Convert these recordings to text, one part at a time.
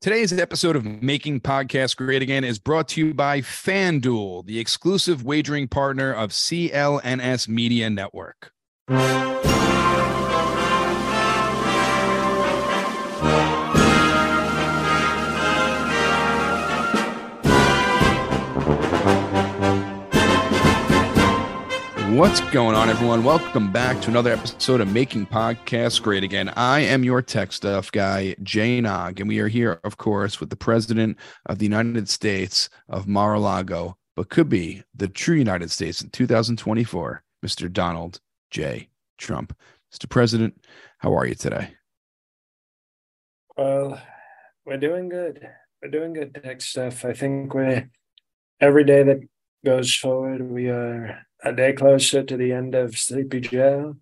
Today's episode of Making Podcasts Great Again is brought to you by FanDuel, the exclusive wagering partner of CLNS Media Network. What's going on, everyone? Welcome back to another episode of Making Podcasts Great Again. I am your tech stuff guy, Jay Nog, and we are here, of course, with the President of the United States of Mar-a-Lago, but could be the true United States in 2024, Mr. Donald J. Trump. Mr. President, how are you today? Well, we're doing good. We're doing good tech stuff. I think we're every day that goes forward, we are a day closer to the end of Sleepy Joe,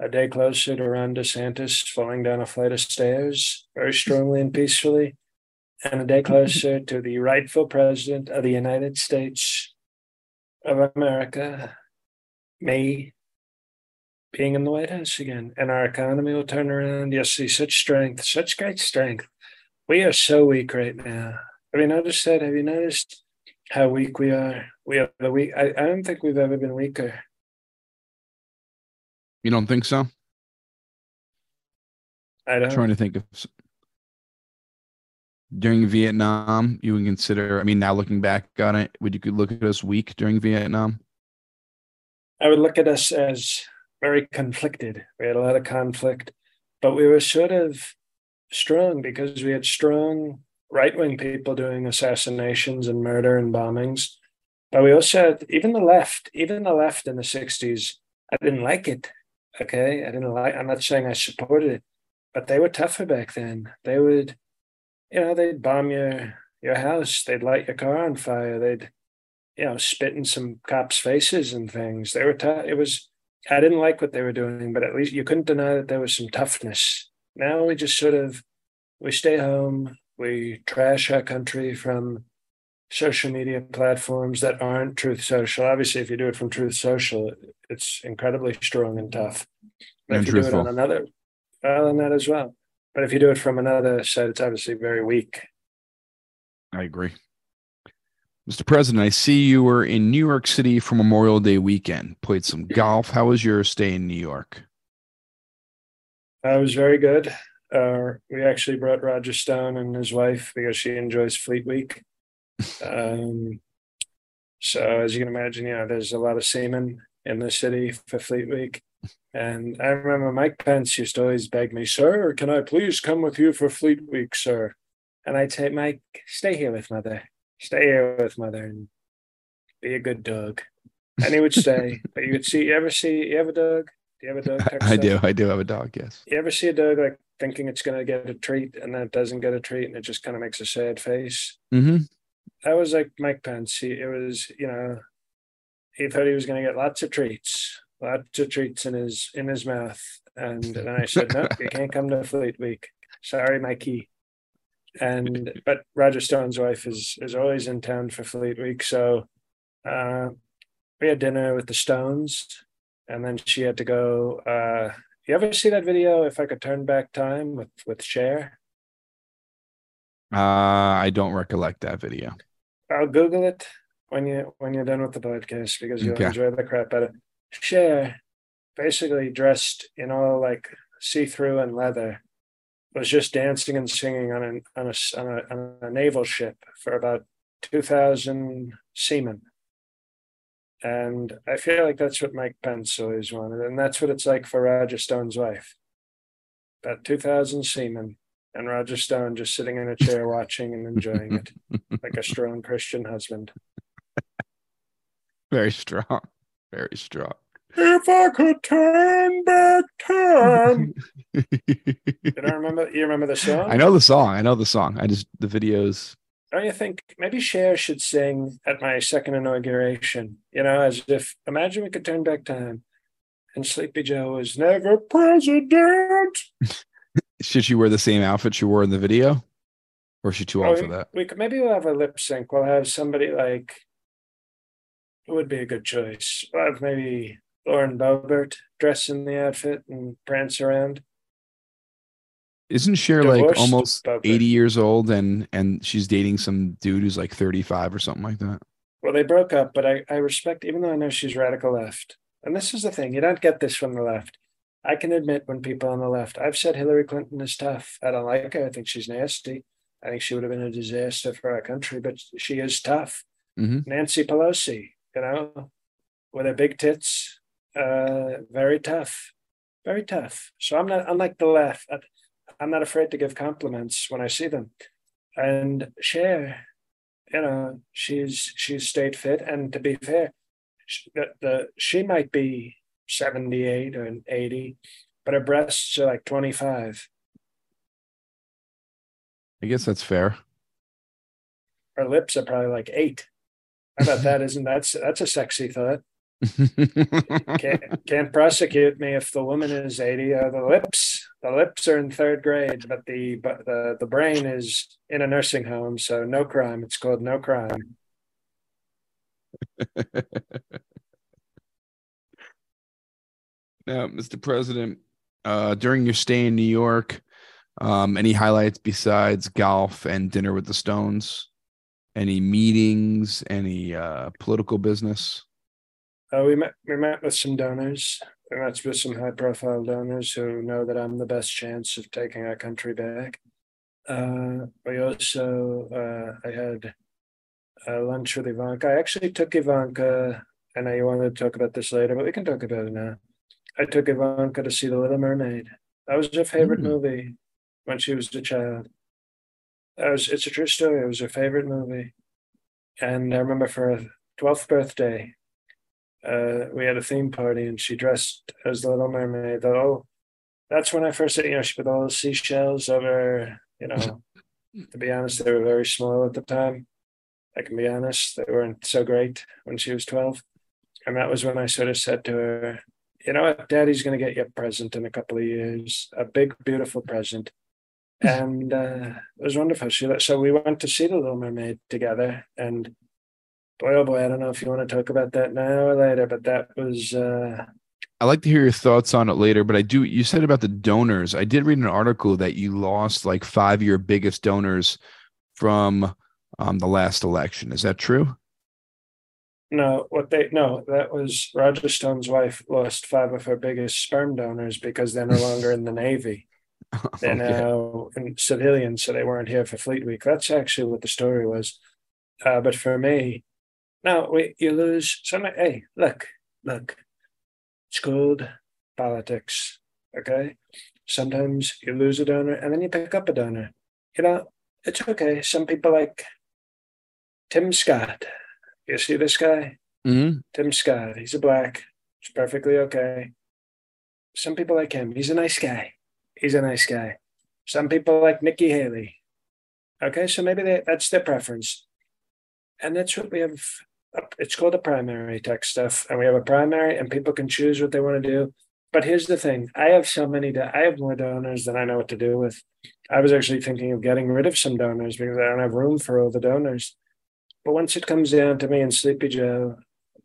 a day closer to Ron DeSantis falling down a flight of stairs very strongly and peacefully, and a day closer to the rightful president of the United States of America, me, being in the White House again. And our economy will turn around. You'll see such strength, such great strength. We are so weak right now. Have you noticed that? Have you noticed how weak we are? We are the weak. I, I don't think we've ever been weaker. You don't think so? I don't. I'm trying to think of during Vietnam, you would consider. I mean, now looking back on it, would you could look at us weak during Vietnam? I would look at us as very conflicted. We had a lot of conflict, but we were sort of strong because we had strong right wing people doing assassinations and murder and bombings. But we also even the left, even the left in the 60s, I didn't like it. Okay. I didn't like I'm not saying I supported it, but they were tougher back then. They would, you know, they'd bomb your your house, they'd light your car on fire, they'd, you know, spit in some cops' faces and things. They were tough. It was I didn't like what they were doing, but at least you couldn't deny that there was some toughness. Now we just sort of we stay home, we trash our country from social media platforms that aren't Truth Social. Obviously, if you do it from Truth Social, it's incredibly strong and tough. But And if you do it on another, well, and that as well. But if you do it from another site, it's obviously very weak. I agree. Mr. President, I see you were in New York City for Memorial Day weekend. Played some golf. How was your stay in New York? Uh, it was very good. Uh, we actually brought Roger Stone and his wife because she enjoys Fleet Week. Um, so as you can imagine, you know, there's a lot of seamen in the city for Fleet Week. And I remember Mike Pence used to always beg me, sir, can I please come with you for Fleet Week, sir? And I'd say, Mike, stay here with mother. Stay here with mother and be a good dog. And he would stay. but you would see, you ever see, you have a dog? Do you have a dog? I Texas? do. I do have a dog. Yes. You ever see a dog like thinking it's going to get a treat and then it doesn't get a treat and it just kind of makes a sad face? Mm-hmm. That was like Mike Pence. He, it was, you know, he thought he was going to get lots of treats, lots of treats in his in his mouth. And then I said, no, you can't come to Fleet Week. Sorry, Mikey. And but Roger Stone's wife is is always in town for Fleet Week, so uh, we had dinner with the Stones, and then she had to go. Uh, you ever see that video? If I could turn back time with with Cher, Uh, I don't recollect that video. I'll Google it when you when you're done with the podcast because you'll Okay. enjoy the crap out of it. Cher, basically dressed in all like see through and leather, was just dancing and singing on an on a on a, on a naval ship for about two thousand seamen. And I feel like that's what Mike Pence always wanted, and that's what it's like for Roger Stone's wife. About two thousand seamen, and Roger Stone just sitting in a chair watching and enjoying it like a strong Christian husband. Very strong. Very strong. If I could turn back time. you don't remember? You remember the song? I know the song. I know the song. I just the videos. Don't you think maybe Cher should sing at my second inauguration? You know, as if imagine we could turn back time, and Sleepy Joe was never president. Should she wear the same outfit she wore in the video, or is she too oh, old Oh, for that? We could maybe we'll have a lip sync. We'll have somebody like who would be a good choice. We'll have maybe Lauren Boebert dress in the outfit and prance around. Isn't Cher like almost 80 years old and and she's dating some dude who's like 35 or something like that? Well, they broke up, but I, I respect, even though I know she's radical left. And this is the thing, you don't get this from the left. I can admit when people on the left, I've said Hillary Clinton is tough. I don't like her. I think she's nasty. I think she would have been a disaster for our country, but she is tough. Mm-hmm. Nancy Pelosi, you know, with her big tits, uh, very tough, very tough. So I'm not, unlike the left, I'm not afraid to give compliments when I see them. And Cher, you know, she's she's stayed fit. And to be fair, she, the, the she might be 78 or 80, but her breasts are like 25. I guess that's fair. Her lips are probably like eight. How about that? Isn't that's that's a sexy thought? can't, can't prosecute me if the woman is 80 uh, the lips the lips are in third grade but the but the the brain is in a nursing home so no crime it's called no crime now mr president uh, during your stay in new york um, any highlights besides golf and dinner with the stones any meetings any uh, political business uh, we met we met with some donors. We met with some high profile donors who know that I'm the best chance of taking our country back. Uh, we also uh, I had a lunch with Ivanka. I actually took Ivanka. And I know you wanted to talk about this later, but we can talk about it now. I took Ivanka to see The Little Mermaid. That was her favorite mm. movie when she was a child. That was, it's a true story. It was her favorite movie. And I remember for her 12th birthday, uh, we had a theme party and she dressed as the Little Mermaid. Oh, that's when I first said, you know, she put all the seashells over, you know, to be honest, they were very small at the time. I can be honest, they weren't so great when she was 12. And that was when I sort of said to her, you know what, daddy's going to get you a present in a couple of years, a big, beautiful present. And uh, it was wonderful. She, so we went to see the Little Mermaid together and boy, oh boy, I don't know if you want to talk about that now or later, but that was. Uh... I'd like to hear your thoughts on it later, but I do. You said about the donors. I did read an article that you lost like five of your biggest donors from um, the last election. Is that true? No, what they no, that was Roger Stone's wife lost five of her biggest sperm donors because they're no longer in the Navy. They're okay. now in civilian, so they weren't here for Fleet Week. That's actually what the story was. Uh, but for me, now we, you lose some. Hey, look, look. It's called politics. Okay. Sometimes you lose a donor and then you pick up a donor. You know, it's okay. Some people like Tim Scott. You see this guy? Mm-hmm. Tim Scott. He's a black. It's perfectly okay. Some people like him. He's a nice guy. He's a nice guy. Some people like Nikki Haley. Okay, so maybe they, that's their preference. And that's what we have it's called a primary tech stuff and we have a primary and people can choose what they want to do but here's the thing i have so many i have more donors than i know what to do with i was actually thinking of getting rid of some donors because i don't have room for all the donors but once it comes down to me and sleepy joe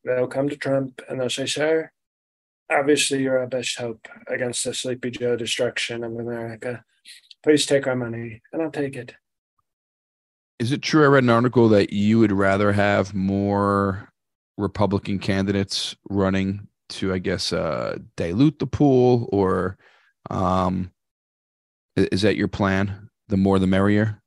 they'll come to trump and they'll say sir obviously you're our best hope against the sleepy joe destruction of america please take our money and i'll take it is it true? I read an article that you would rather have more Republican candidates running to, I guess, uh, dilute the pool, or um, is that your plan? The more, the merrier.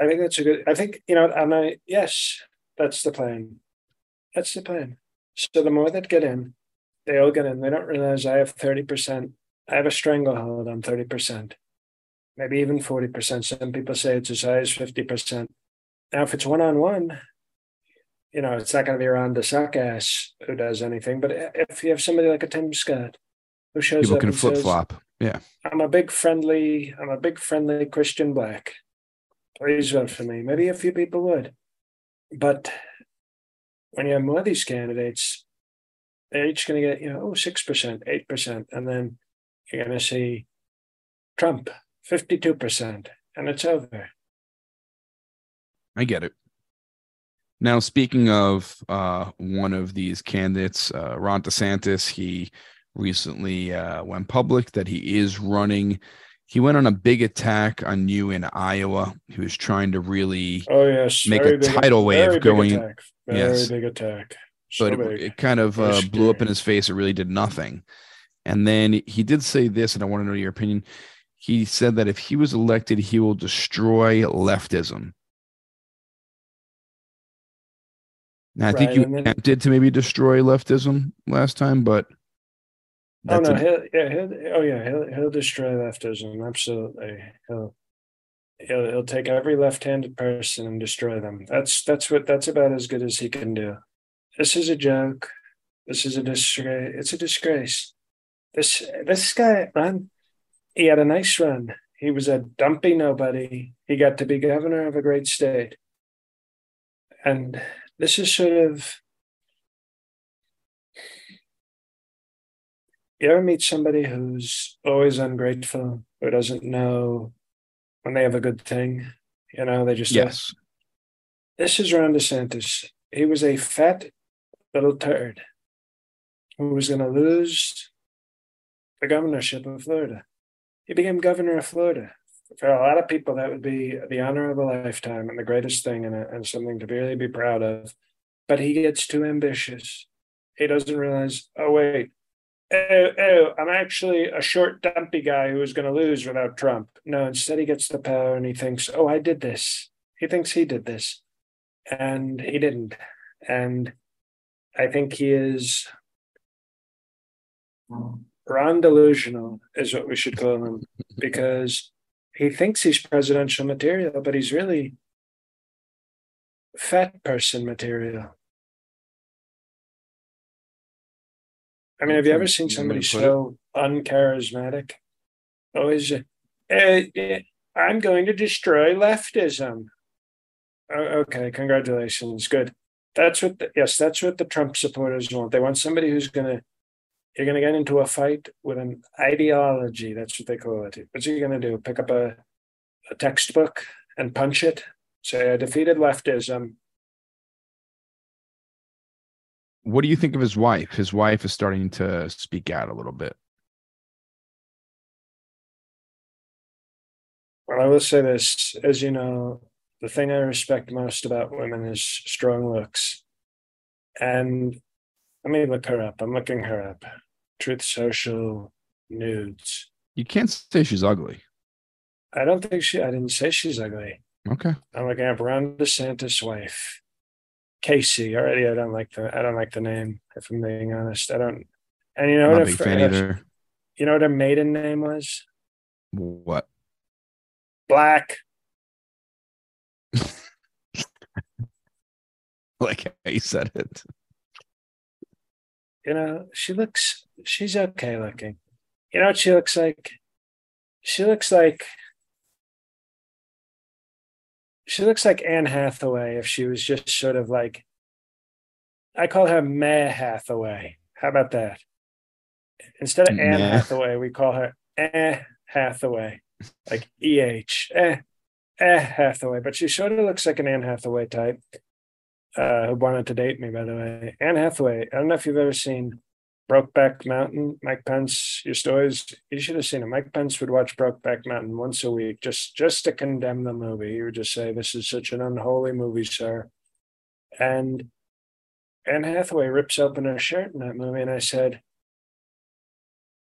I think that's a good. I think you know. And I yes, that's the plan. That's the plan. So the more that get in, they all get in. They don't realize I have thirty percent I have a stranglehold on 30%, maybe even 40%. Some people say it's as high as 50%. Now, if it's one on one, you know, it's not going to be around the suck ass who does anything. But if you have somebody like a Tim Scott who shows people up can flip flop. Yeah. I'm a big friendly, I'm a big friendly Christian black. Vote for me. Maybe a few people would. But when you have more of these candidates, they're each going to get, you know, oh, 6%, 8%. And then you're going to see Trump 52%, and it's over. I get it. Now, speaking of uh, one of these candidates, uh, Ron DeSantis, he recently uh, went public that he is running. He went on a big attack on you in Iowa. He was trying to really Oh yes, make very a big- tidal wave very big going- attack. Very Yes. big attack. So but it, it kind of uh, blew up in his face. It really did nothing. And then he did say this, and I want to know your opinion. He said that if he was elected, he will destroy leftism. Now, I think you then- attempted to maybe destroy leftism last time, but Oh no, a- he'll, yeah, he'll, oh yeah, he'll he'll destroy leftism. Absolutely, he'll he'll he'll take every left-handed person and destroy them. That's that's what that's about as good as he can do. This is a joke. This is a disgrace. It's a disgrace. This this guy ran. He had a nice run. He was a dumpy nobody. He got to be governor of a great state, and this is sort of you ever meet somebody who's always ungrateful, who doesn't know when they have a good thing? You know, they just yes, This is Ron DeSantis. He was a fat little turd who was going to lose the governorship of Florida. He became governor of Florida. For a lot of people, that would be the honor of a lifetime and the greatest thing and, and something to really be proud of. But he gets too ambitious. He doesn't realize, oh, wait, oh, oh, I'm actually a short, dumpy guy who is going to lose without Trump. No, instead he gets the power and he thinks, oh, I did this. He thinks he did this. And he didn't. And I think he is Ron delusional, is what we should call him, because he thinks he's presidential material, but he's really fat person material. I mean, have you ever seen somebody so uncharismatic? Always, uh, eh, eh, I'm going to destroy leftism. Oh, okay, congratulations. Good. That's what, the, yes, that's what the Trump supporters want. They want somebody who's going to, you're going to get into a fight with an ideology. That's what they call it. What's he going to do? Pick up a, a textbook and punch it? Say, I defeated leftism. What do you think of his wife? His wife is starting to speak out a little bit. Well, I will say this, as you know, the thing I respect most about women is strong looks. And let me look her up. I'm looking her up. Truth Social nudes. You can't say she's ugly. I don't think she, I didn't say she's ugly. Okay. I'm looking up Ron DeSantis' wife, Casey. Already, I don't like the, I don't like the name. If I'm being honest, I don't. And you know I'm what? a big fan either. You know what her maiden name was? What? Black. Like how you said it. you know, she looks, she's okay looking. You know what she looks like? She looks like, she looks like Anne Hathaway if she was just sort of like, I call her Meh Hathaway. How about that? Instead of Anne Meh. Hathaway, we call her Eh Hathaway, like EH, Eh, Eh Hathaway. But she sort of looks like an Anne Hathaway type uh, who wanted to date me, by the way. Anne Hathaway. I don't know if you've ever seen Brokeback Mountain. Mike Pence to always. You should have seen it. Mike Pence would watch Brokeback Mountain once a week, just just to condemn the movie. He would just say, "This is such an unholy movie, sir." And Anne Hathaway rips open her shirt in that movie, and I said,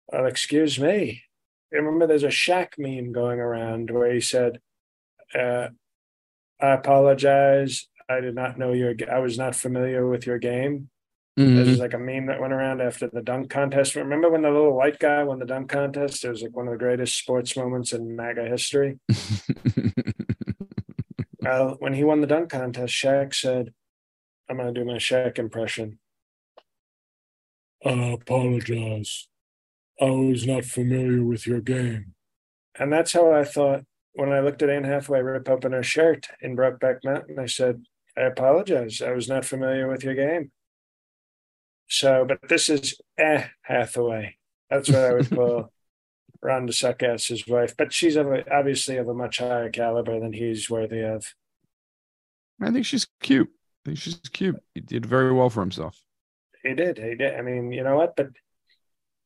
"Well, excuse me." Remember there's a Shaq meme going around where he said, uh, "I apologize. I did not know your. I was not familiar with your game." Mhm. There's like a meme that went around after the dunk contest. Remember when the little white guy won the dunk contest? It was like one of the greatest sports moments in MAGA history. Well, when he won the dunk contest, Shaq said, I'm going to do my Shaq impression. I apologize. I was not familiar with your game. And that's how I thought when I looked at Anne Hathaway rip open her shirt in Brokeback Mountain. I said, I apologize. I was not familiar with your game. So, but this is eh Hathaway. That's what I would call Ron DeSantis' wife. But she's of a, obviously of a much higher caliber than he's worthy of. I think she's cute. I think she's cute. He did very well for himself. He did. He did. I mean, you know what? But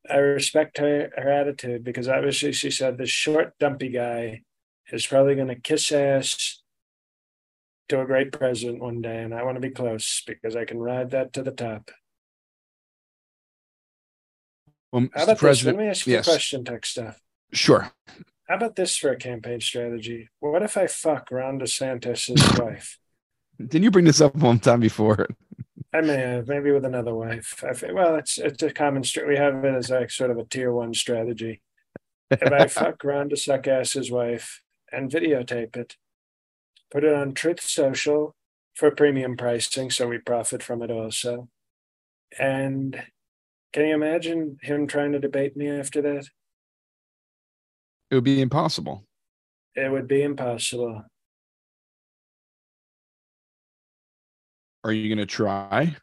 I respect her, her attitude because obviously she said this short, dumpy guy is probably going to kiss ass to a great president one day, and I want to be close because I can ride that to the top. Well, How about this? Let me ask you yes. a question, Tech Stuff. sure. How about this for a campaign strategy? What if I fuck Ron DeSantis' wife? Didn't you bring this up one time before? I may have, maybe with another wife. I think, well, it's it's a common. Str- we have it as like sort of a tier one strategy. If I fuck Ron DeSantis' wife and videotape it, put it on Truth Social for premium pricing, so we profit from it also. And can you imagine him trying to debate me after that? It would be impossible. It would be impossible. Are you going to try?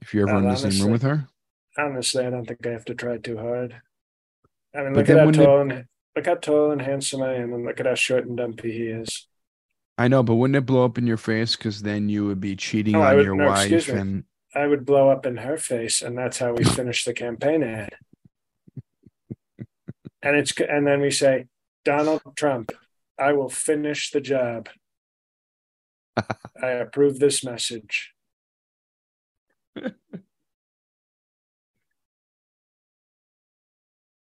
If you're ever Not in the same room with her? Honestly, I don't think I have to try too hard. I mean, But look at how wouldn't it- tall and look how tall and handsome I am, and look at how short and dumpy he is. I know, but wouldn't it blow up in your face? Because then you would be cheating Oh, on would- your no, wife and I would blow up in her face, and that's how we finish the campaign ad. And it's and then we say, Donald Trump, I will finish the job. I approve this message.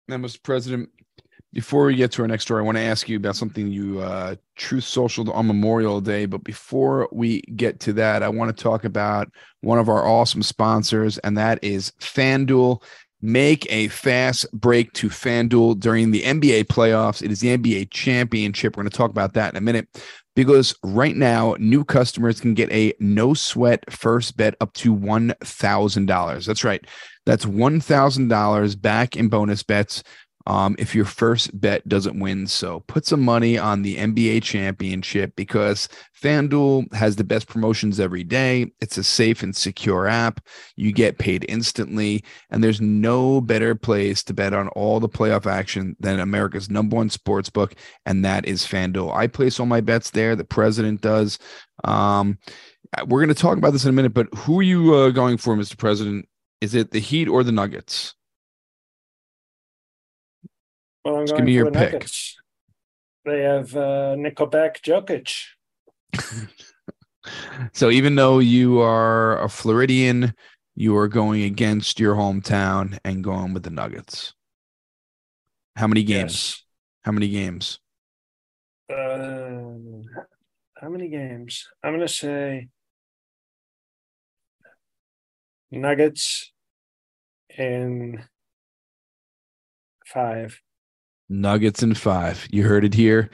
Now, Mr. President, before we get to our next story, I want to ask you about something you uh, Truth Social on Memorial Day. But before we get to that, I want to talk about one of our awesome sponsors, and that is FanDuel. Make a fast break to FanDuel during the NBA playoffs. It is the NBA championship. We're going to talk about that in a minute because right now, new customers can get a no sweat first bet up to $1,000. That's right. That's $1,000 back in bonus bets um, if your first bet doesn't win. So put some money on the NBA championship because FanDuel has the best promotions every day. It's a safe and secure app. You get paid instantly, and there's no better place to bet on all the playoff action than America's number one sports book, and that is FanDuel. I place all my bets there. The president does. Um, we're going to talk about this in a minute, but who are you uh, going for, Mr. President? Is it the Heat or the Nuggets? Well, I'm Just going give me your pick. Nuggets. They have uh, Nickelback Jokic. So even though you are a Floridian, you are going against your hometown and going with the Nuggets. How many games? How many games? Yes. Uh, how many games? I'm going to say Nuggets in five. Nuggets in five. You heard it here.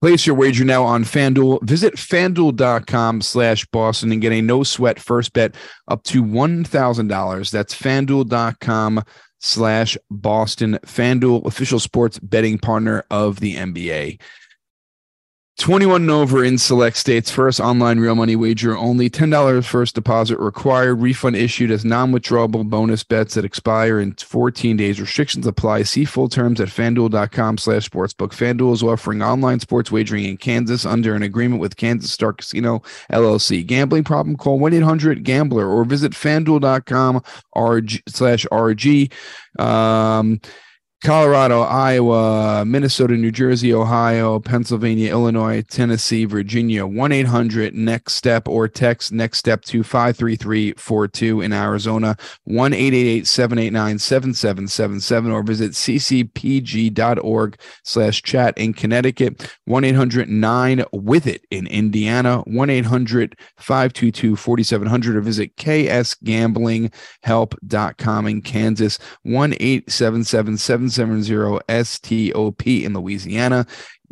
Place your wager now on FanDuel. Visit fanduel.com slash Boston and get a no sweat first bet up to $1,000. That's fanduel.com slash Boston. FanDuel, official sports betting partner of the NBA. 21 and over in select states. First online real money wager only. $10 first deposit required. Refund issued as non withdrawable bonus bets that expire in 14 days. Restrictions apply. See full terms at fanduel.com slash sportsbook. Fanduel is offering online sports wagering in Kansas under an agreement with Kansas Star Casino LLC. Gambling problem? Call 1 800 Gambler or visit fanduel.com slash RG. Um, Colorado, Iowa, Minnesota, New Jersey, Ohio, Pennsylvania, Illinois, Tennessee, Virginia, 1 800 Next Step or text Next Step to 53342 in Arizona, 1 888 789 7777 or visit ccpg.org slash chat in Connecticut, 1 800 9 with it in Indiana, 1 800 522 4700 or visit ksgamblinghelp.com in Kansas, 1 877 770 STOP in Louisiana.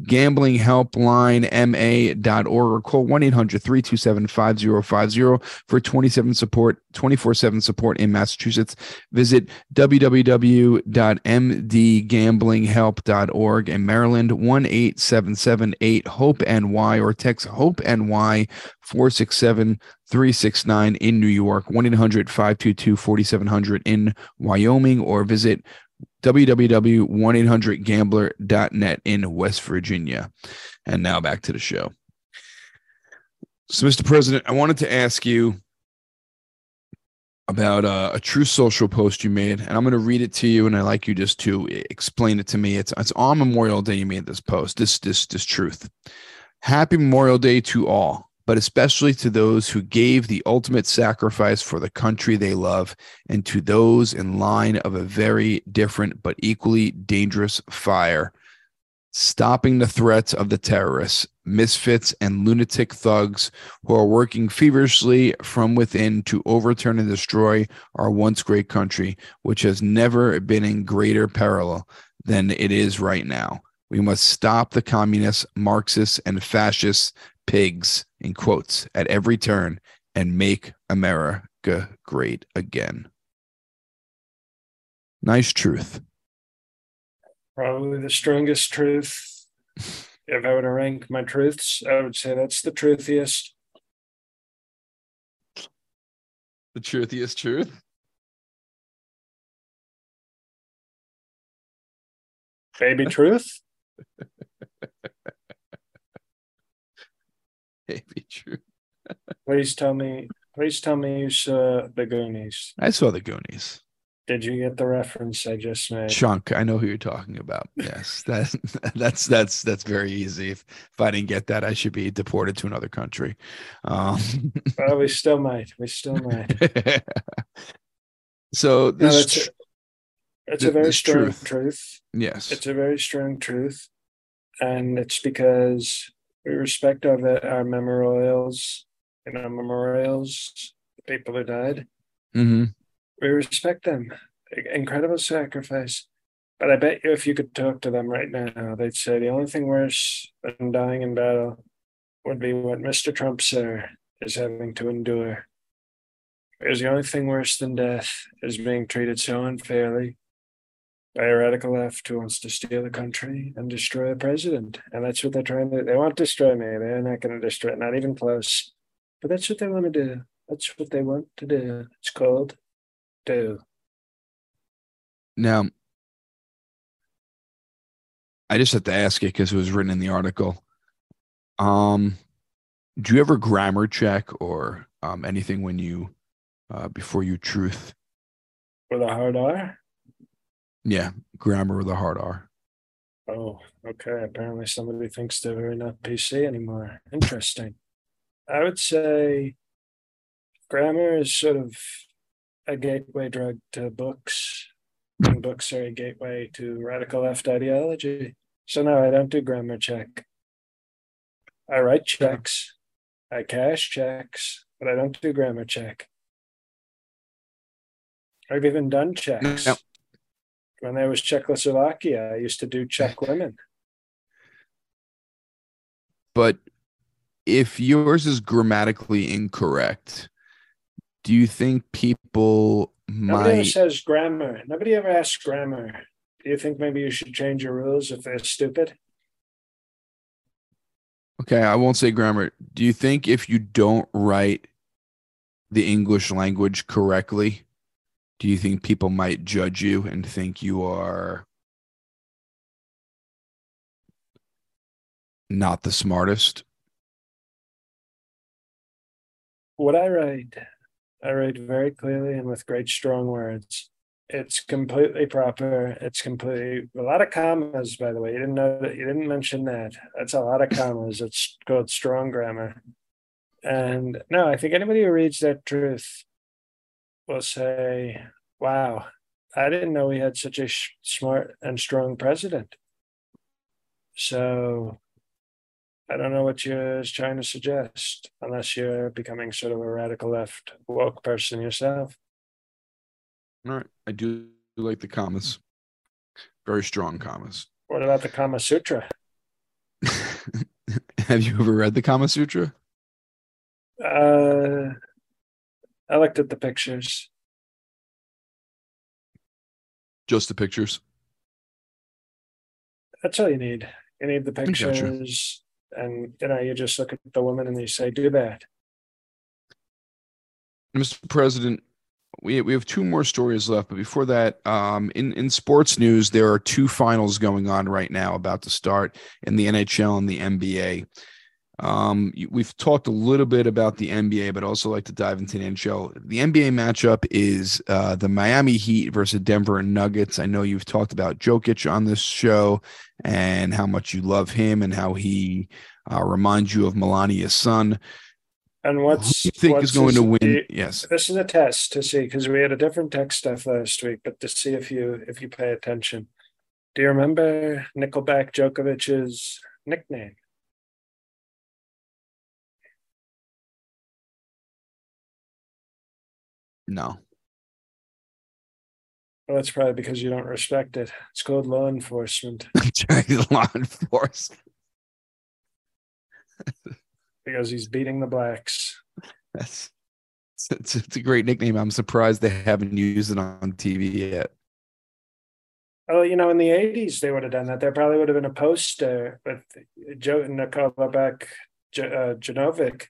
Gambling Helpline MA.org or call 1 800 327 5050 for 27 support, 24 7 support in Massachusetts. Visit www.mdgamblinghelp.org in Maryland 1 877 HOPE NY or text HOPE NY 467 369 in New York, 1 800 522 4700 in Wyoming, or visit www.1800gambler.net in West Virginia. And now back to the show. So, Mr. President, I wanted to ask you about a, a Truth Social post you made, and I'm going to read it to you, and I'd like you just to explain it to me. It's it's on Memorial Day you made this post. This this this truth. Happy Memorial Day to all, but especially to those who gave the ultimate sacrifice for the country they love, and to those in line of a very different but equally dangerous fire stopping the threats of the terrorists, misfits, and lunatic thugs who are working feverishly from within to overturn and destroy our once great country, which has never been in greater peril than it is right now. We must stop the communists, Marxists, and fascist pigs, in quotes, at every turn and make America great again. Nice truth. Probably the strongest truth. If I were to rank my truths, I would say that's the truthiest. The truthiest truth. Baby truth. Baby true. please tell me. Please tell me you saw the Goonies. I saw the Goonies. Did you get the reference I just made? Chunk, I know who you're talking about. Yes, that that's that's that's very easy. If, if I didn't get that, I should be deported to another country. Um, well, we still might. We still might. so this no, it's, a, it's a very strong truth. truth. Yes, it's a very strong truth, and it's because we respect our our memorials and our memorials, the people who died. Mm-hmm we respect them. Incredible sacrifice. But I bet you if you could talk to them right now, they'd say the only thing worse than dying in battle would be what Mr. Trump, sir, is having to endure. Because the only thing worse than death is being treated so unfairly by a radical left who wants to steal the country and destroy the president. And that's what they're trying to do. They won't destroy me. They're not going to destroy it, not even close. But that's what they want to do. That's what they want to do. It's called do. Now, I just have to ask it because it was written in the article. Um, do you ever grammar check or um, anything when you uh, before you truth? With a hard R? Yeah, grammar with a hard R. Oh, okay. Apparently somebody thinks they're not PC anymore. Interesting. I would say grammar is sort of a gateway drug to books, and books are a gateway to radical left ideology. So no, I don't do grammar check. I write checks, I cash checks, but I don't do grammar check. I've even done checks. No. When there was Czechoslovakia, I used to do Czech women. But if yours is grammatically incorrect, do you think people Nobody might ever says grammar. Nobody ever asks grammar. Do you think maybe you should change your rules if they're stupid? Okay, I won't say grammar. Do you think if you don't write the English language correctly, do you think people might judge you and think you are not the smartest? What I write I write very clearly and with great strong words. It's completely proper. It's completely a lot of commas, by the way. You didn't know that you didn't mention that. That's a lot of commas. It's called strong grammar. And no, I think anybody who reads that truth will say, wow, I didn't know we had such a sh- smart and strong president. So I don't know what you're trying to suggest, unless you're becoming sort of a radical left woke person yourself. All right. I do like the commas. Very strong commas. What about the Kama Sutra? Have you ever read the Kama Sutra? Uh, I looked at the pictures. Just the pictures. That's all you need. You need the pictures and you know you just look at the woman and you say do that mr president we, we have two more stories left but before that um, in, in sports news there are two finals going on right now about to start in the nhl and the nba Um, we've talked a little bit about the NBA, but also like to dive into the NHL. The NBA matchup is uh, the Miami Heat versus Denver Nuggets. I know you've talked about Jokic on this show and how much you love him and how he uh, reminds you of Melania's son. And what's Who you think what's is going to win? Yes. This is a test to see because we had a different tech stuff last week, but to see if you if you pay attention. Do you remember Nickelback Djokovic's nickname? No. Well, that's probably because you don't respect it. It's called law enforcement law enforcement. because he's beating the blacks. That's it's, it's, a great nickname. I'm surprised they haven't used it on TV yet. Oh, you know, in the '80s they would have done that. There probably would have been a poster with Joe Nickelback J- uh, Janovic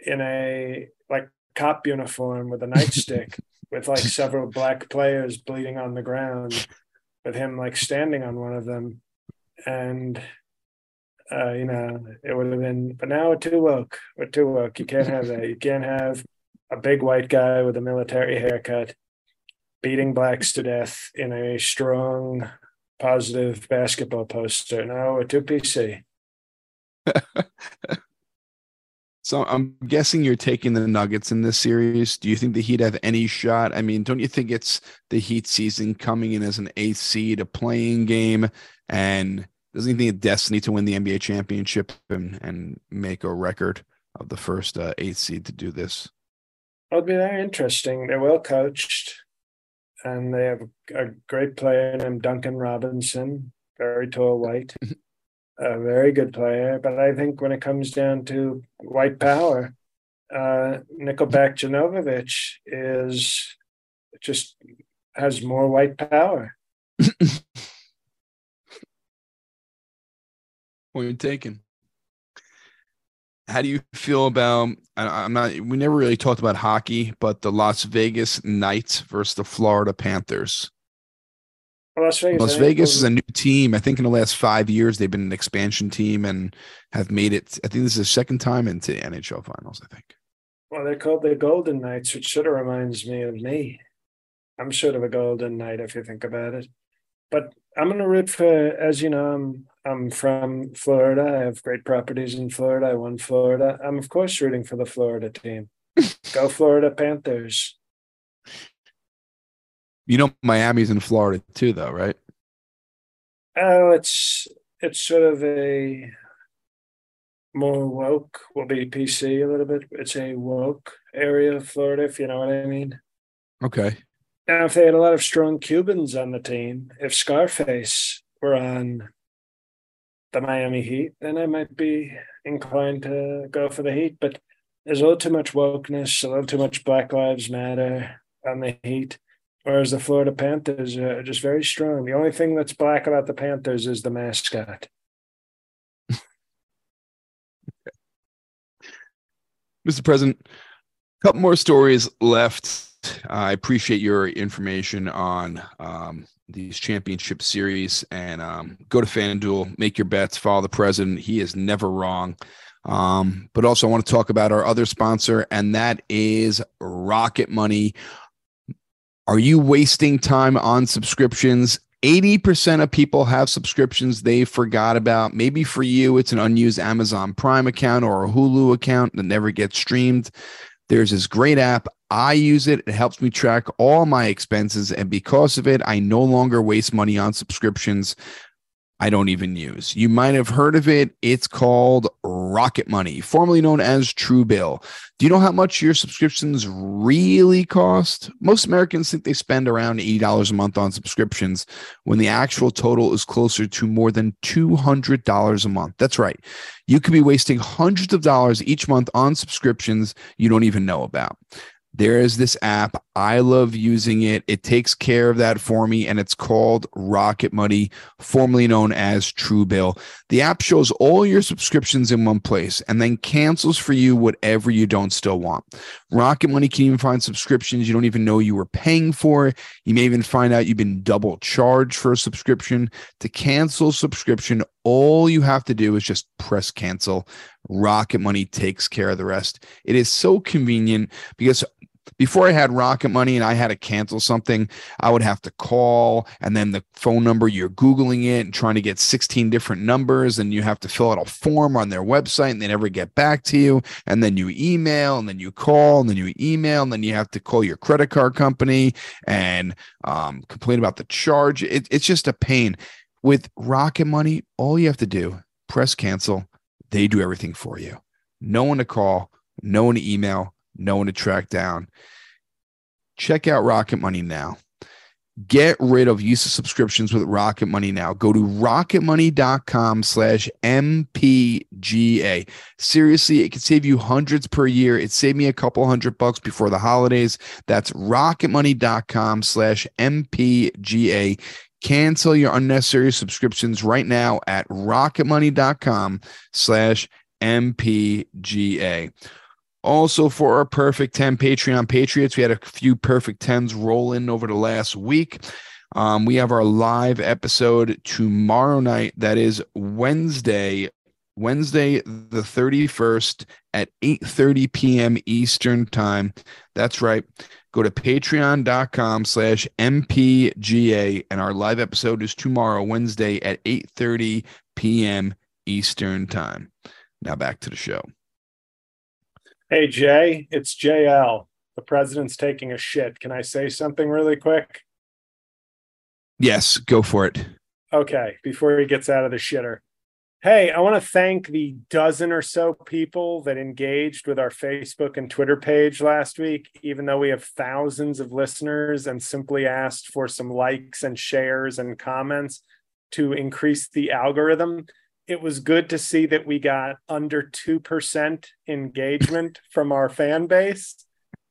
in a like cop uniform with a nightstick, with like several black players bleeding on the ground, with him like standing on one of them, and uh, you know, it would have been. But now we're too woke. We're too woke. You can't have that. You can't have a big white guy with a military haircut beating blacks to death in a strong, positive basketball poster. No, we're too PC. So I'm guessing you're taking the Nuggets in this series. Do you think the Heat have any shot? I mean, don't you think it's the Heat season coming in as an eighth seed, a playing game, and doesn't he think it's destiny to win the NBA championship and, and make a record of the first uh, eighth seed to do this? It'll be very interesting. They're well coached, and they have a great player named Duncan Robinson, very tall, white, a very good player. But I think when it comes down to white power, uh, Nickelback Janovic is just has more white power. Point taken. How do you feel about? I'm not. We never really talked about hockey, but the Las Vegas Knights versus the Florida Panthers. Las Vegas, Las Vegas is a new team. I think in the last five years they've been an expansion team and have made it. I think this is the second time into the NHL finals. I think. Well, they're called the Golden Knights, which sort of reminds me of me. I'm sort of a Golden Knight if you think about it. But I'm going to root for, as you know, I'm I'm from Florida. I have great properties in Florida. I won Florida. I'm of course rooting for the Florida team. Go Florida Panthers. You know, Miami's in Florida too, though, right? Oh, it's it's sort of a more woke. Will be PC a little bit. It's a woke area of Florida, if you know what I mean. Okay. Now, if they had a lot of strong Cubans on the team, if Scarface were on the Miami Heat, then I might be inclined to go for the Heat. But there's a little too much wokeness, a little too much Black Lives Matter on the Heat. Whereas the Florida Panthers are just very strong. The only thing that's black about the Panthers is the mascot. Mr. President, a couple more stories left. I appreciate your information on um, these championship series and um, go to FanDuel, make your bets, follow the president. He is never wrong. Um, but also, I want to talk about our other sponsor, and that is Rocket Money. Are you wasting time on subscriptions? 80% of people have subscriptions they forgot about. Maybe for you, it's an unused Amazon Prime account or a Hulu account that never gets streamed. There's this great app. I use it. It helps me track all my expenses. And because of it, I no longer waste money on subscriptions I don't even use. You might have heard of it. It's called Rocket Money, formerly known as Truebill. Do you know how much your subscriptions really cost? Most Americans think they spend around $80 a month on subscriptions when the actual total is closer to more than $200 a month. That's right. You could be wasting hundreds of dollars each month on subscriptions you don't even know about. There is this app. I love using it. It takes care of that for me, and it's called Rocket Money, formerly known as Truebill. The app shows all your subscriptions in one place and then cancels for you whatever you don't still want. Rocket Money can even find subscriptions you don't even know you were paying for. You may even find out you've been double charged for a subscription. To cancel subscription, all you have to do is just press cancel. Rocket Money takes care of the rest. It is so convenient because before I had Rocket Money and I had to cancel something, I would have to call and then the phone number, you're Googling it and trying to get 16 different numbers, and you have to fill out a form on their website and they never get back to you. And then you email and then you call and then you email and then you have to call your credit card company and um, complain about the charge. It, it's just a pain. With Rocket Money, all you have to do, press cancel. They do everything for you. No one to call, no one to email, no one to track down. Check out Rocket Money now. Get rid of use of subscriptions with Rocket Money now. Go to rocketmoney.com slash MPGA. Seriously, it can save you hundreds per year. It saved me a couple hundred bucks before the holidays. That's rocketmoney.com slash MPGA. Cancel your unnecessary subscriptions right now at rocketmoney.com slash MPGA. Also, for our Perfect 10 Patreon Patriots, we had a few Perfect 10s roll in over the last week. Um, we have our live episode tomorrow night. That is Wednesday, Wednesday the 31st at 8:30 p.m. Eastern Time. That's right. Go to patreon.com slash MPGA. And our live episode is tomorrow, Wednesday at 8:30 p.m. Eastern Time. Now back to the show. Hey, Jay, it's JL. The president's taking a shit. Can I say something really quick? Yes, go for it. Okay, before he gets out of the shitter. Hey, I want to thank the dozen or so people that engaged with our Facebook and Twitter page last week, even though we have thousands of listeners and simply asked for some likes and shares and comments to increase the algorithm it was good to see that we got under 2% engagement from our fan base.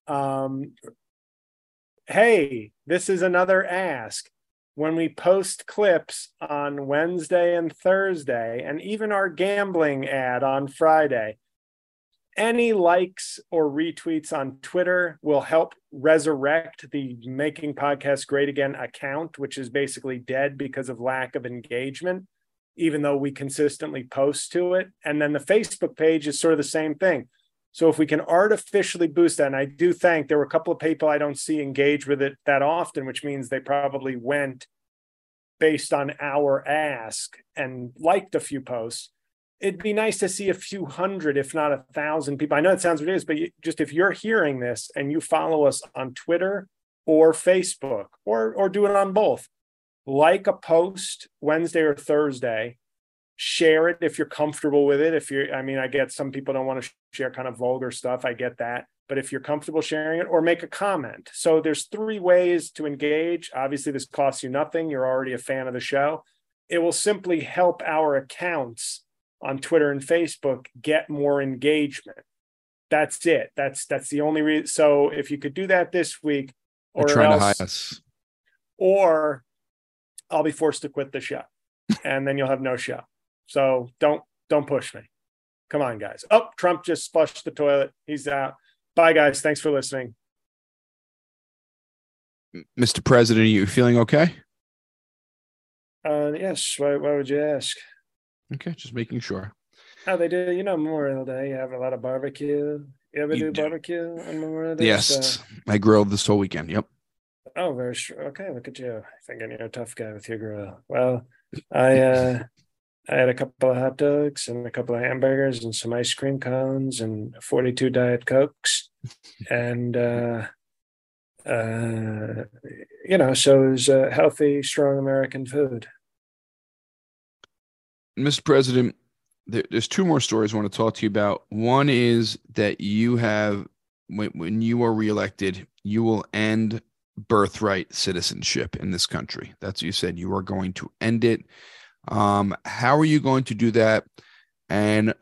Um, hey, this is another ask. When we post clips on Wednesday and Thursday, and even our gambling ad on Friday, any likes or retweets on Twitter will help resurrect the Making Podcast Great Again account, which is basically dead because of lack of engagement even though we consistently post to it. And then the Facebook page is sort of the same thing. So if we can artificially boost that, and I do think there were a couple of people I don't see engage with it that often, which means they probably went based on our ask and liked a few posts. It'd be nice to see a few hundred, if not a thousand people. I know it sounds ridiculous, but just if you're hearing this and you follow us on Twitter or Facebook or or do it on both, like a post Wednesday or Thursday, share it if you're comfortable with it. If you're, I mean, I get some people don't want to share kind of vulgar stuff. I get that. But if you're comfortable sharing it or make a comment. So there's three ways to engage. Obviously, this costs you nothing. You're already a fan of the show. It will simply help our accounts on Twitter and Facebook get more engagement. That's it. That's that's the only reason. So if you could do that this week, or trying else, to hide us, or I'll be forced to quit the show, and then you'll have no show. So don't don't push me. Come on, guys. Oh, Trump just flushed the toilet. He's out. Bye, guys. Thanks for listening. Mr. President, are you feeling okay? Uh, yes. Why, why would you ask? Okay, just making sure. Oh, they do. You know, Memorial Day, you have a lot of barbecue. You ever you do, do, barbecue on Memorial Day? Yes, so... I grilled this whole weekend. Yep. Oh, very sure. Okay, look at you I thinking you're a tough guy with your grill. Well, I uh, I had a couple of hot dogs and a couple of hamburgers and some ice cream cones and 42 diet cokes, and uh, uh, you know, so it was healthy, strong American food. Mr. President, there, there's two more stories I want to talk to you about. One is that you have, when, when you are reelected, you will end birthright citizenship in this country. That's what you said. You are going to end it. Um, how are you going to do that? And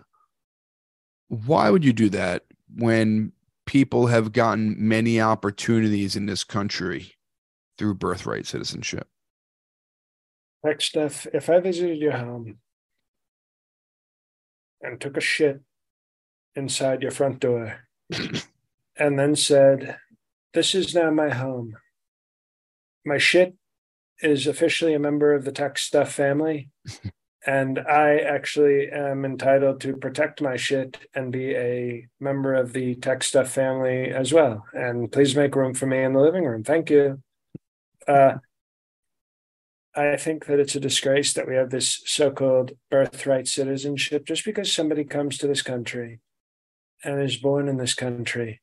why would you do that when people have gotten many opportunities in this country through birthright citizenship? Next, Steph, if I visited your home and took a shit inside your front door and then said, This is now my home my shit is officially a member of the Tech Stuff family. and I actually am entitled to protect my shit and be a member of the Tech Stuff family as well. And please make room for me in the living room. Thank you. Uh, I think that it's a disgrace that we have this so-called birthright citizenship just because somebody comes to this country and is born in this country.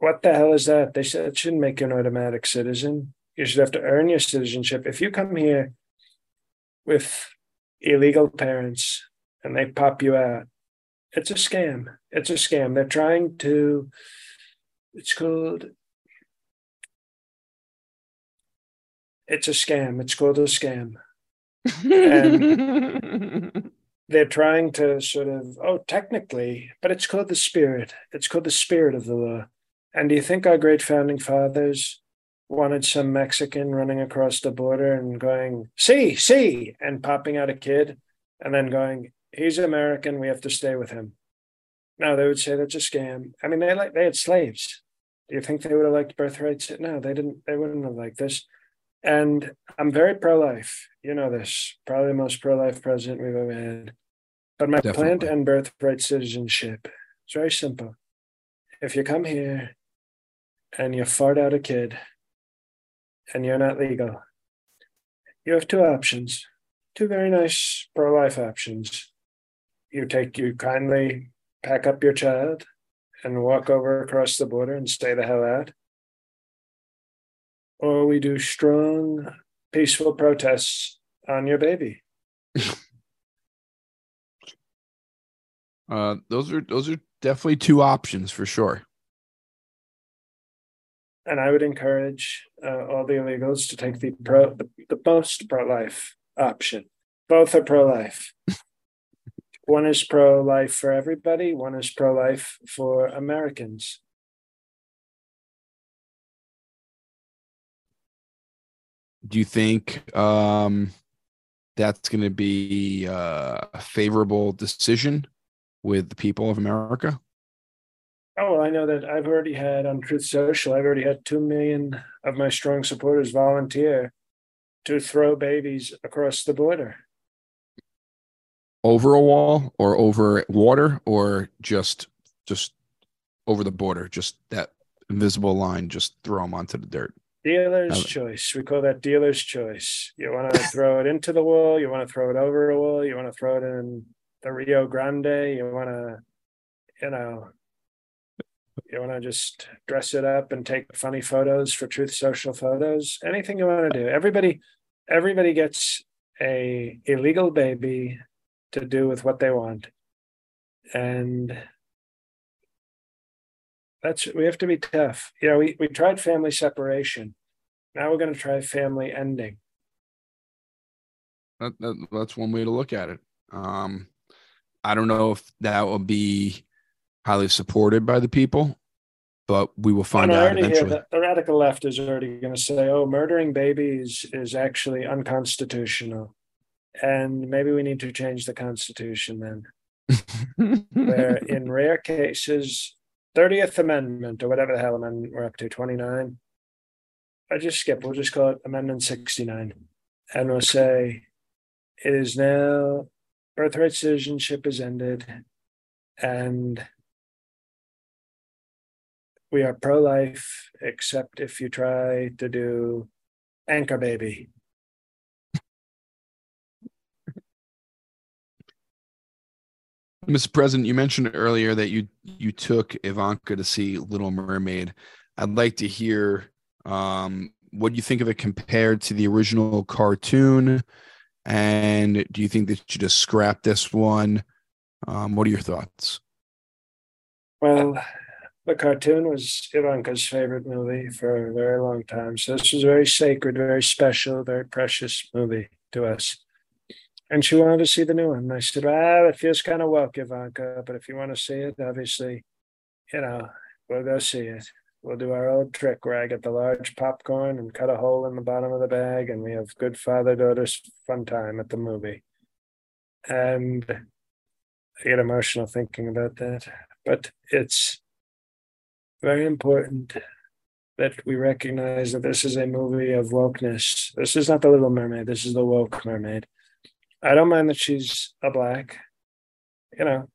What the hell is that? They said it shouldn't make you an automatic citizen. You should have to earn your citizenship. If you come here with illegal parents and they pop you out. It's a scam. It's a scam. They're trying to, it's called, it's a scam. It's called a scam. and they're trying to sort of, oh, technically, but it's called the spirit. It's called the spirit of the law. And do you think our great founding fathers wanted some Mexican running across the border and going, see, see, and popping out a kid and then going, he's American, we have to stay with him. No, they would say that's a scam. I mean, they like they had slaves. Do you think they would have liked birthrights? No, they didn't. They wouldn't have liked this. And I'm very pro-life. You know this. Probably the most pro-life president we've ever had. But my Definitely. plan to end birthright citizenship is very simple. If you come here and you fart out a kid, and you're not legal, you have two options, two very nice pro life options. You take, you kindly pack up your child and walk over across the border and stay the hell out. Or we do strong, peaceful protests on your baby. uh, those are those are definitely two options for sure and I would encourage uh, all the illegals to take the pro the, the most pro life option. Both are pro life. one is pro life for everybody. One is pro life for Americans. Do you think um, that's going to be uh, a favorable decision with the people of America? Oh, well, I know that I've already had on Truth Social, I've already had 2 million of my strong supporters volunteer to throw babies across the border. Over a wall or over water or just just over the border, just that invisible line, just throw them onto the dirt. Dealer's choice. We call that dealer's choice. You want to throw it into the wall, you want to throw it over a wall, you want to throw it in the Rio Grande, you want to, you know, you want to just dress it up and take funny photos for Truth Social photos? Anything you want to do. Everybody everybody gets a illegal baby to do with what they want. And that's we have to be tough. You know we, we tried family separation. Now we're going to try family ending. That, that, that's one way to look at it. Um i don't know if that will be highly supported by the people, but we will find out eventually. the radical left is already going to say, "Oh, murdering babies is actually unconstitutional," and maybe we need to change the constitution then, where in rare cases, Thirtieth Amendment or whatever the hell amendment we're up to, twenty nine. I just skip. We'll just call it Amendment sixty nine, and we'll say it is now birthright citizenship is ended, and we are pro life, except if you try to do anchor baby. Mr. President, you mentioned earlier that you you took Ivanka to see Little Mermaid. I'd like to hear um, what you think of it compared to the original cartoon, and do you think that you just scrap this one? Um, what are your thoughts? Well, the cartoon was Ivanka's favorite movie for a very long time. So this was a very sacred, very special, very precious movie to us. And she wanted to see the new one. And I said, Well, it feels kind of woke, Ivanka, but if you want to see it, obviously, you know, we'll go see it. We'll do our old trick where I get the large popcorn and cut a hole in the bottom of the bag, and we have good father daughter fun time at the movie. And I get emotional thinking about that. But it's very important that we recognize that this is a movie of wokeness. This is not the Little Mermaid. This is the woke mermaid. I don't mind that she's a black. You know,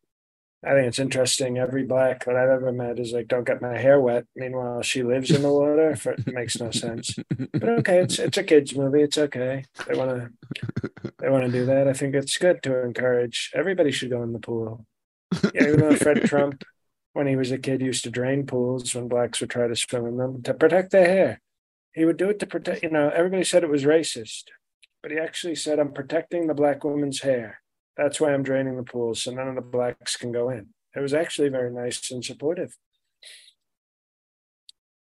I think it's interesting. Every black that I've ever met is like, "Don't get my hair wet." Meanwhile, she lives in the water. For, it makes no sense. But okay, it's it's a kids movie. It's okay. They want to they want to do that. I think it's good to encourage. Everybody should go in the pool. Yeah, even though Fred Trump, when he was a kid, used to drain pools when blacks would try to swim in them to protect their hair. He would do it to protect. You know, everybody said it was racist, but he actually said, "I'm protecting the black woman's hair." That's why I'm draining the pools so none of the blacks can go in. It was actually very nice and supportive.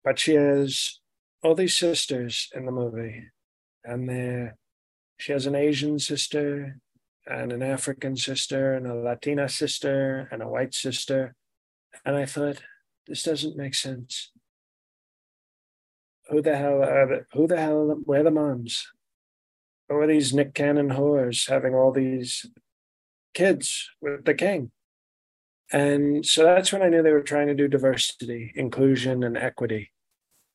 But she has all these sisters in the movie, and they she has an Asian sister and an African sister and a Latina sister and a white sister. And I thought, this doesn't make sense. Who the hell are the, who the hell where the moms? Who are these Nick Cannon whores having all these kids with the king. And so that's when I knew they were trying to do diversity, inclusion, and equity.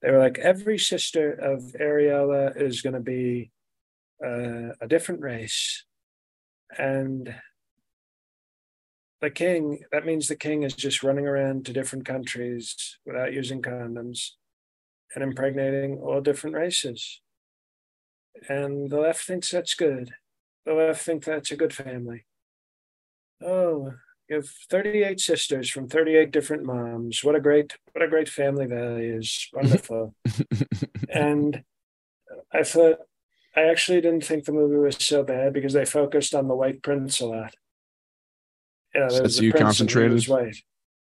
They were like, every sister of Ariella is going to be uh, a different race. And the king, that means the king is just running around to different countries without using condoms and impregnating all different races. And the left thinks that's good. The left think that's a good family. Oh, you have 38 sisters from 38 different moms. What a great, what a great family values. Wonderful. and I thought, I actually didn't think the movie was so bad because they focused on the white prince a lot. There you concentrated. White.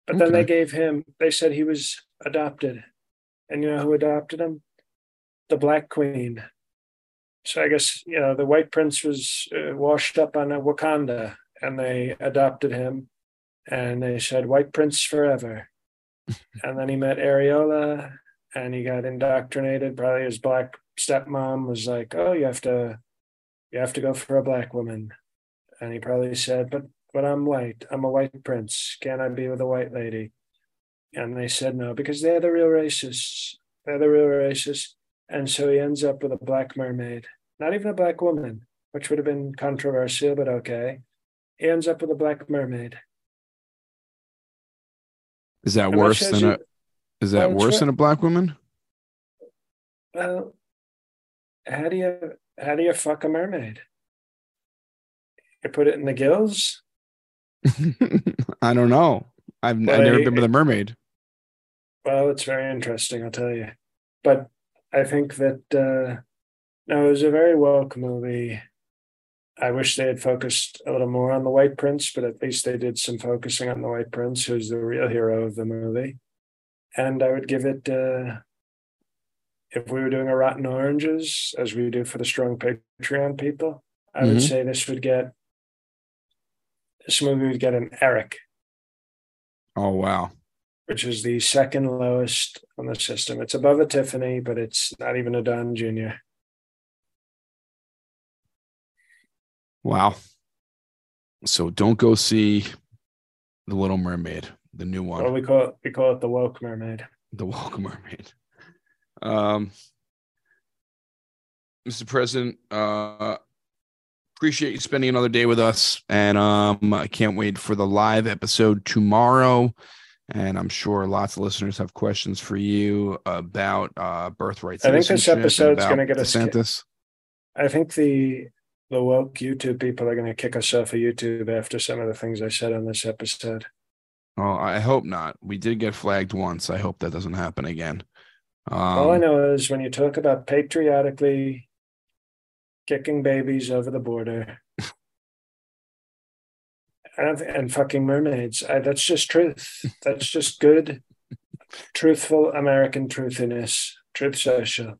But okay. then they gave him, they said he was adopted. And you know who adopted him? The Black Queen. So I guess, you know, the white prince was uh, washed up on a Wakanda and they adopted him and they said white prince forever and then he met Ariella and he got indoctrinated probably his black stepmom was like oh you have to you have to go for a black woman and he probably said but but i'm white i'm a white prince can i be with a white lady and they said no because they're the real racists they're the real racists and so he ends up with a black mermaid not even a black woman which would have been controversial but okay he ends up with a black mermaid. Is that and worse than you, a? Is that well, worse than a black woman? Well, how do you how do you fuck a mermaid? You put it in the gills. I don't know. I've, I've never been with a mermaid. Well, it's very interesting, I'll tell you. But I think that uh, no, it was a very woke movie. I wish they had focused a little more on the White Prince, but at least they did some focusing on the White Prince, who's the real hero of the movie. And I would give it, uh, if we were doing a Rotten Oranges, as we do for the Strong Patreon people, I mm-hmm. would say this would get, this movie would get an Eric. Oh, wow. Which is the second lowest on the system. It's above a Tiffany, but it's not even a Don Jr. Wow. So don't go see the Little Mermaid, the new one. Well, we call it we call it the Woke Mermaid. The Woke Mermaid. Um, Mr. President, uh, appreciate you spending another day with us, and um, I can't wait for the live episode tomorrow. And I'm sure lots of listeners have questions for you about uh, birthright. I think this episode's going to get us. DeSantis. I think the the woke YouTube people are going to kick us off of YouTube after some of the things I said on this episode. Oh, I hope not. We did get flagged once. I hope that doesn't happen again. Um, All I know is when you talk about patriotically kicking babies over the border and, and fucking mermaids, I, that's just truth. That's just good, truthful American truthiness, Truth Social.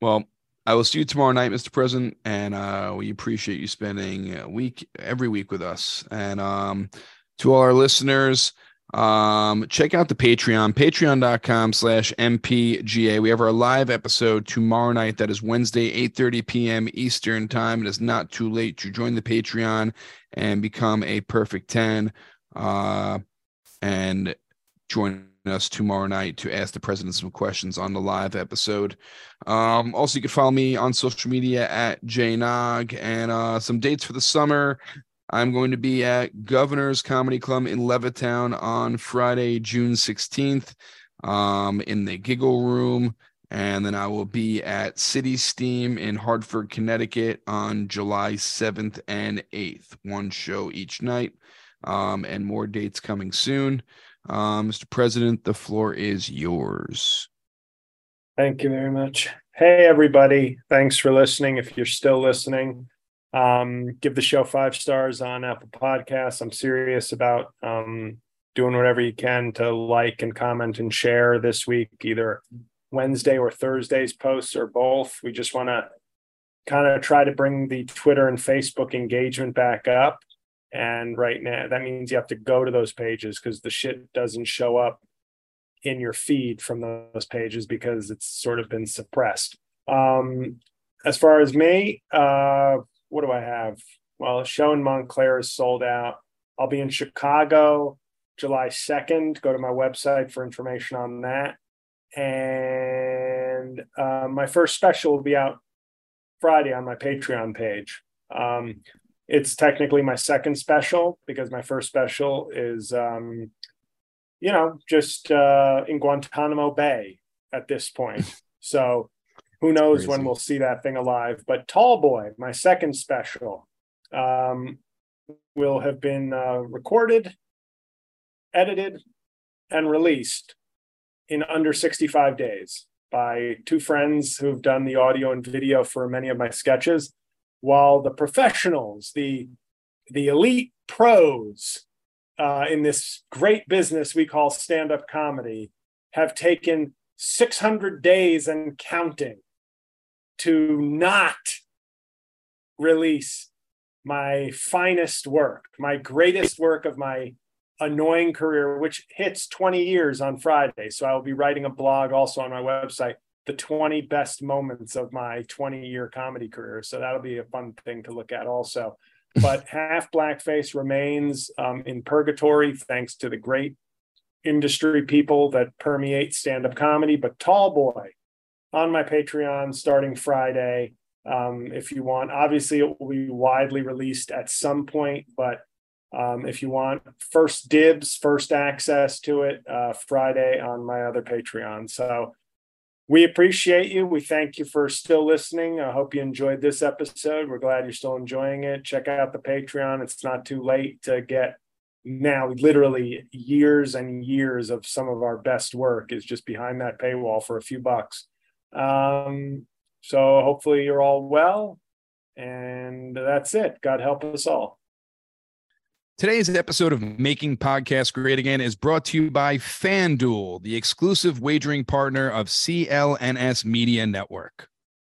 Well, I will see you tomorrow night, Mr. President, and uh, we appreciate you spending a week every week with us. And um, to all our listeners, um, check out the Patreon, patreon.com slash MPGA. We have our live episode tomorrow night. That is Wednesday, 8.30 p.m. Eastern time. It is not too late to join the Patreon and become a perfect 10. Uh, and join us tomorrow night to ask the president some questions on the live episode. Um, also, you can follow me on social media at jnog and uh, some dates for the summer. I'm going to be at Governor's Comedy Club in Levittown on Friday, June 16th, um, in the Giggle Room. And then I will be at City Steam in Hartford, Connecticut on July 7th and 8th. One show each night, um, and more dates coming soon. Uh, Mr. President, the floor is yours. Thank you very much. Hey, everybody. Thanks for listening. If you're still listening, um, give the show five stars on Apple Podcasts. I'm serious about um, doing whatever you can to like and comment and share this week, either Wednesday or Thursday's posts or both. We just want to kind of try to bring the Twitter and Facebook engagement back up. And right now, that means you have to go to those pages because the shit doesn't show up in your feed from those pages because it's sort of been suppressed. Um, as far as me, uh, what do I have? Well, show in Montclair is sold out. I'll be in Chicago July 2nd. Go to my website for information on that. And uh, my first special will be out Friday on my Patreon page. Um, it's technically my second special because my first special is, um, you know, just uh, in Guantanamo Bay at this point. So who knows when we'll see that thing alive? But Tall Boy, my second special, um, will have been uh, recorded, edited, and released in under 65 days by two friends who've done the audio and video for many of my sketches, while the professionals, the the elite pros uh, in this great business we call stand-up comedy, have taken 600 days and counting to not release my finest work, my greatest work of my annoying career, which hits 20 years on Friday. So I will be writing a blog also on my website, the 20 best moments of my 20 year comedy career. So that'll be a fun thing to look at also. But half blackface remains um, in purgatory thanks to the great industry people that permeate stand up comedy. But Tall Boy on my Patreon starting Friday. Um, if you want, obviously, it will be widely released at some point, but um, if you want first dibs, first access to it, uh, Friday on my other Patreon. So we appreciate you. We thank you for still listening. I hope you enjoyed this episode. We're glad you're still enjoying it. Check out the Patreon. It's not too late to get now literally years and years of some of our best work is just behind that paywall for a few bucks. Um, so hopefully you're all well. And that's it. God help us all. Today's episode of Making Podcasts Great Again is brought to you by FanDuel, the exclusive wagering partner of CLNS Media Network.